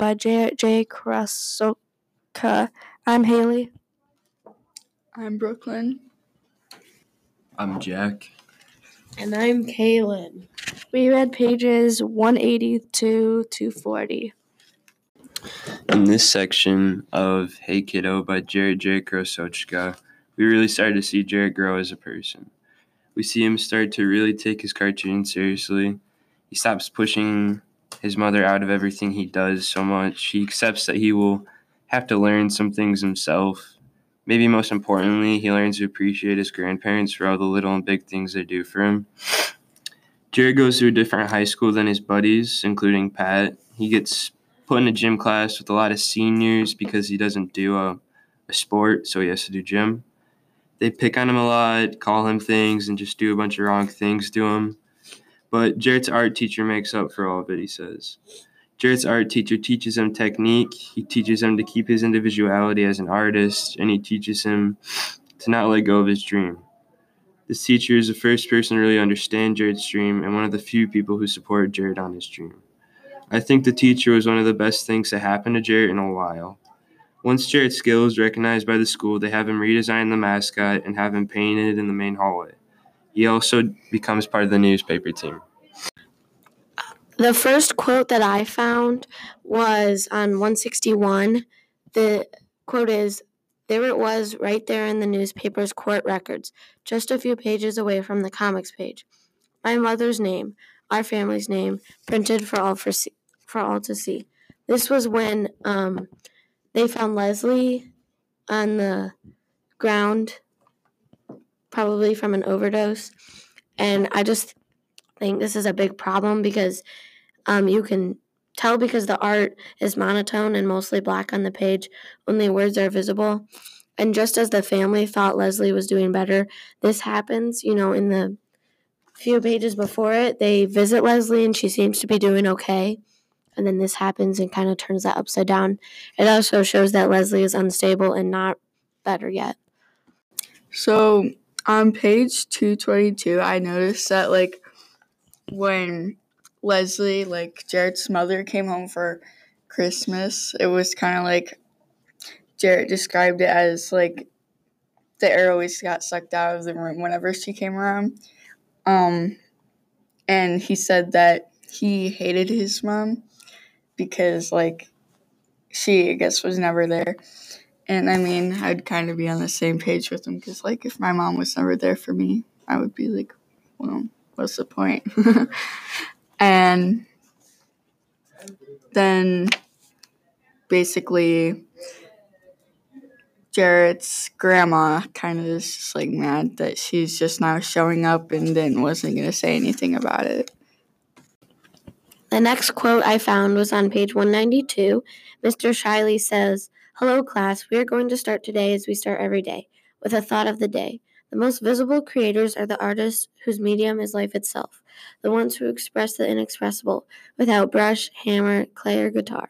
reading Hey Kiddo by J. J. Krosoczka. I'm Haley. I'm Brooklyn. I'm Jack. And I'm Kaylin. We read pages 180 to 240. In this section of Hey Kiddo by Jarrett J. Krosoczka, we really started to see Jarrett grow as a person. We see him start to really take his cartoon seriously. He stops pushing his mother out of everything he does so much. He accepts that he will have to learn some things himself. Maybe most importantly, he learns to appreciate his grandparents for all the little and big things they do for him. Jarrett goes to a different high school than his buddies, including Pat. He gets put in a gym class with a lot of seniors because he doesn't do a, a sport, so he has to do gym. They pick on him a lot, call him things, and just do a bunch of wrong things to him. But Jarrett's art teacher makes up for all of it, he says. Jarrett's art teacher teaches him technique, he teaches him to keep his individuality as an artist, and he teaches him to not let go of his dream. This teacher is the first person to really understand Jarrett's dream and one of the few people who support Jarrett on his dream. I think the teacher was one of the best things that happened to Jarrett in a while. Once Jarrett's skill is recognized by the school, they have him redesign the mascot and have him painted in the main hallway. He also becomes part of the newspaper team. The first quote that I found was on 161. The quote is There it was, right there in the newspaper's court records, just a few pages away from the comics page. My mother's name, our family's name, printed for all for see, for all to see. This was when um, they found Leslie on the ground, probably from an overdose. And I just think this is a big problem because um, you can tell because the art is monotone and mostly black on the page, only words are visible. And just as the family thought Leslie was doing better, this happens, you know, in the few pages before it. They visit Leslie and she seems to be doing okay and then this happens and kind of turns that upside down. It also shows that Leslie is unstable and not better yet. So on page 222, I noticed that, like, when Leslie, like, Jarrett's mother came home for Christmas, it was kind of like Jarrett described it as, like, the air always got sucked out of the room whenever she came around. Um, and he said that he hated his mom because like she I guess was never there. And I mean, I'd kind of be on the same page with him because like if my mom was never there for me, I would be like, well, what's the point? and then basically Jarrett's grandma kind of is just like mad that she's just now showing up and then wasn't going to say anything about it. The next quote I found was on page 192. Mr. Shiley says, Hello, class. We are going to start today as we start every day with a thought of the day. The most visible creators are the artists whose medium is life itself, the ones who express the inexpressible without brush, hammer, clay, or guitar.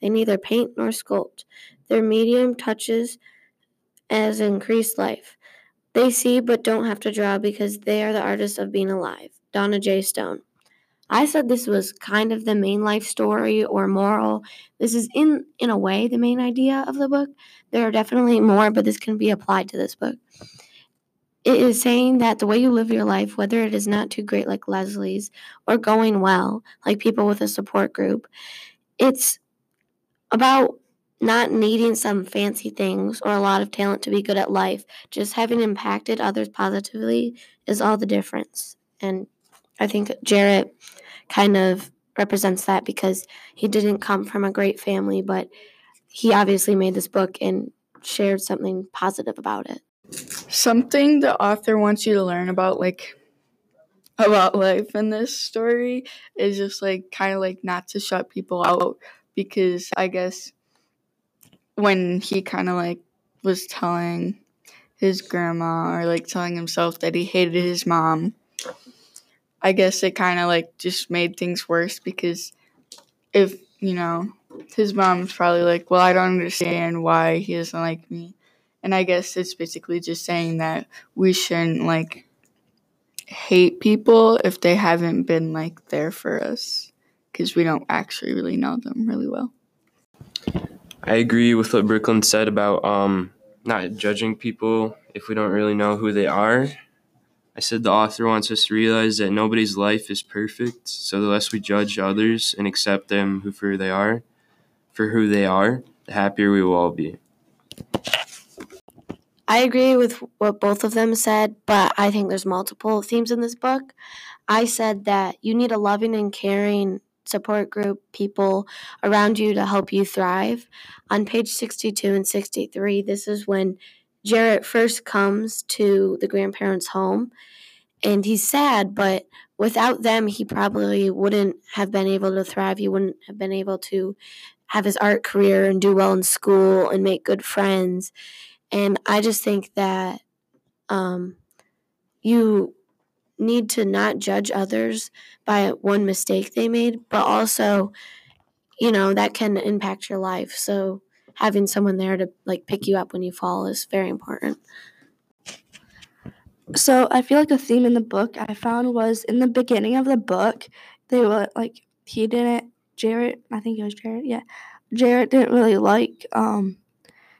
They neither paint nor sculpt. Their medium touches as increased life. They see but don't have to draw because they are the artists of being alive. Donna J. Stone. I said this was kind of the main life story or moral. This is in in a way the main idea of the book. There are definitely more, but this can be applied to this book. It is saying that the way you live your life, whether it is not too great like Leslie's or going well, like people with a support group, it's about not needing some fancy things or a lot of talent to be good at life. Just having impacted others positively is all the difference. And I think Jarrett kind of represents that because he didn't come from a great family, but he obviously made this book and shared something positive about it. Something the author wants you to learn about, like, about life in this story is just like kind of like not to shut people out because I guess when he kind of like was telling his grandma or like telling himself that he hated his mom I guess it kind of like just made things worse because if, you know, his mom's probably like, well, I don't understand why he doesn't like me. And I guess it's basically just saying that we shouldn't like hate people if they haven't been like there for us. because we don't actually really know them really well. I agree with what Brooklyn said about um, not judging people if we don't really know who they are. I said the author wants us to realize that nobody's life is perfect, so the less we judge others and accept them who for they are, for who they are, the happier we will all be. I agree with what both of them said, but I think there's multiple themes in this book. I said that you need a loving and caring support group, people around you to help you thrive. On page 62 and 63, this is when Jarrett first comes to the grandparents' home and he's sad, but without them, he probably wouldn't have been able to thrive. He wouldn't have been able to have his art career and do well in school and make good friends. And I just think that um, you need to not judge others by one mistake they made, but also, you know, that can impact your life. So having someone there to like pick you up when you fall is very important. So I feel like the theme in the book I found was in the beginning of the book, they were like he didn't Jarrett, I think it was Jarrett, yeah. Jarrett didn't really like um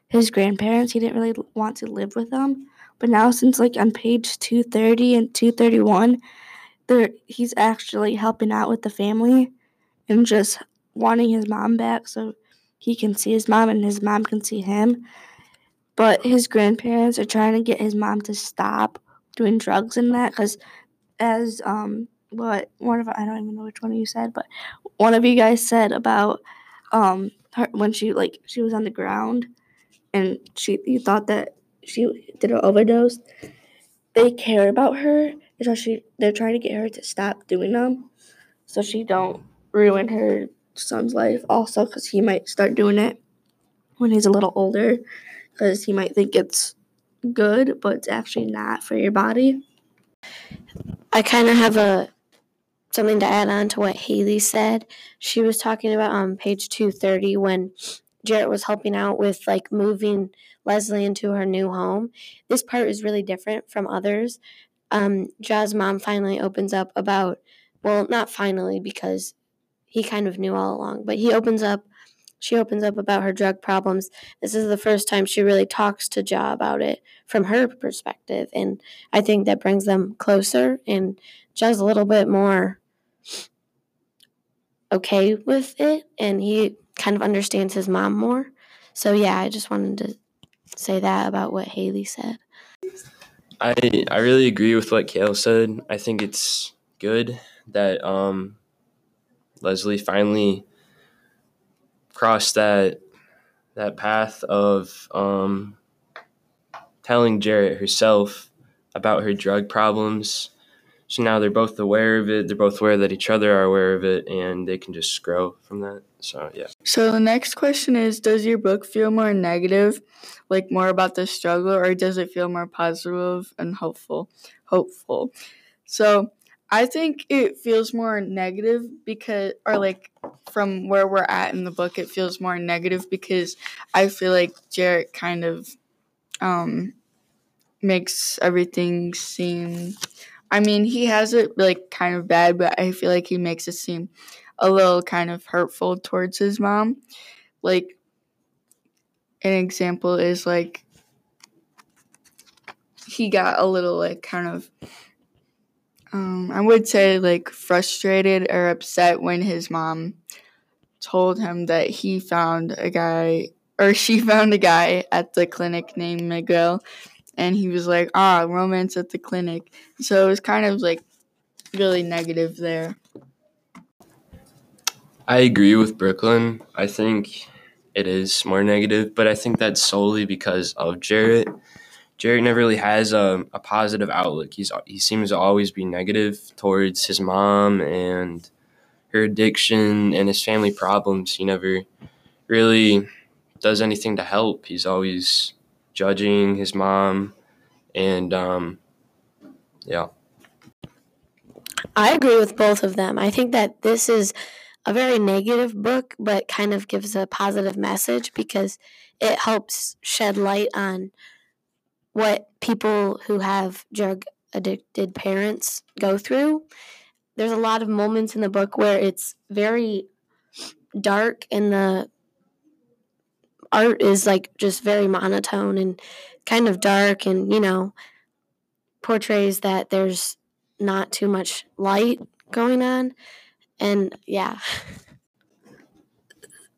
his grandparents. He didn't really want to live with them. But now since like on page 230 and 231, there he's actually helping out with the family and just wanting his mom back so he can see his mom and his mom can see him. But his grandparents are trying to get his mom to stop doing drugs and that because as um what one of I don't even know which one of you said, but one of you guys said about um her when she like she was on the ground and she you thought that she did an overdose. They care about her, so she they're trying to get her to stop doing them, so she don't ruin her son's life. Also, because he might start doing it when he's a little older, because he might think it's good, but it's actually not for your body. I kind of have a something to add on to what Haley said. She was talking about on page 230 when Jarrett was helping out with like moving Leslie into her new home. This part is really different from others. Um, Jaz's mom finally opens up about, well, not finally because he kind of knew all along, but he opens up. She opens up about her drug problems. This is the first time she really talks to Ja about it from her perspective, and I think that brings them closer. And Ja's a little bit more okay with it, and he kind of understands his mom more. So yeah, I just wanted to say that about what Haley said. I I really agree with what Kale said. I think it's good that um, Leslie finally crossed that that path of um, telling Jarrett herself about her drug problems. So now they're both aware of it. They're both aware that each other are aware of it, and they can just grow from that. So yeah. So the next question is Does your book feel more negative, like more about the struggle, or does it feel more positive and hopeful? Hopeful. So I think it feels more negative because, or like from where we're at in the book, it feels more negative because I feel like Jarrett kind of um, makes everything seem. I mean, he has it like kind of bad, but I feel like he makes it seem a little kind of hurtful towards his mom. Like, an example is like he got a little like kind of um, I would say like frustrated or upset when his mom told him that he found a guy or she found a guy at the clinic named Miguel and he was like, ah, romance at the clinic. So it was kind of like really negative there. I agree with Brooklyn. I think it is more negative, but I think that's solely because of Jarrett. Jarrett never really has a, a positive outlook. He's he seems to always be negative towards his mom and her addiction and his family problems. He never really does anything to help. He's always judging his mom, and um, yeah. I agree with both of them. I think that this is a very negative book, but kind of gives a positive message because it helps shed light on what people who have drug addicted parents go through. there's a lot of moments in the book where it's very dark and the art is like just very monotone and kind of dark and you know portrays that there's not too much light going on. And yeah.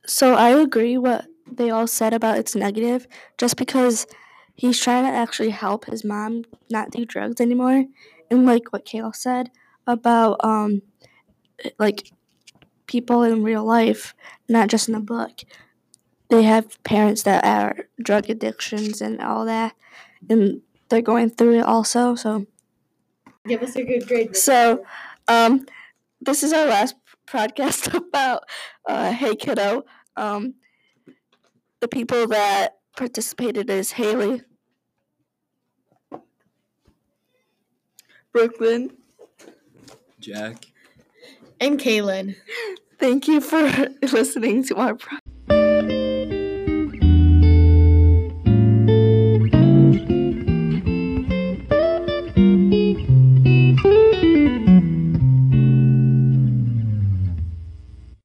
So I agree what they all said about it's negative, just because he's trying to actually help his mom not do drugs anymore, and like what Kayla said about um like people in real life, not just in the book, they have parents that are drug addictions and all that, and they're going through it also. So give us a good grade so um this is our last podcast about uh, Hey Kiddo. Um, the people that participated is Haley, Brooklyn. Jack. and kaylin Thank you for listening to our podcast.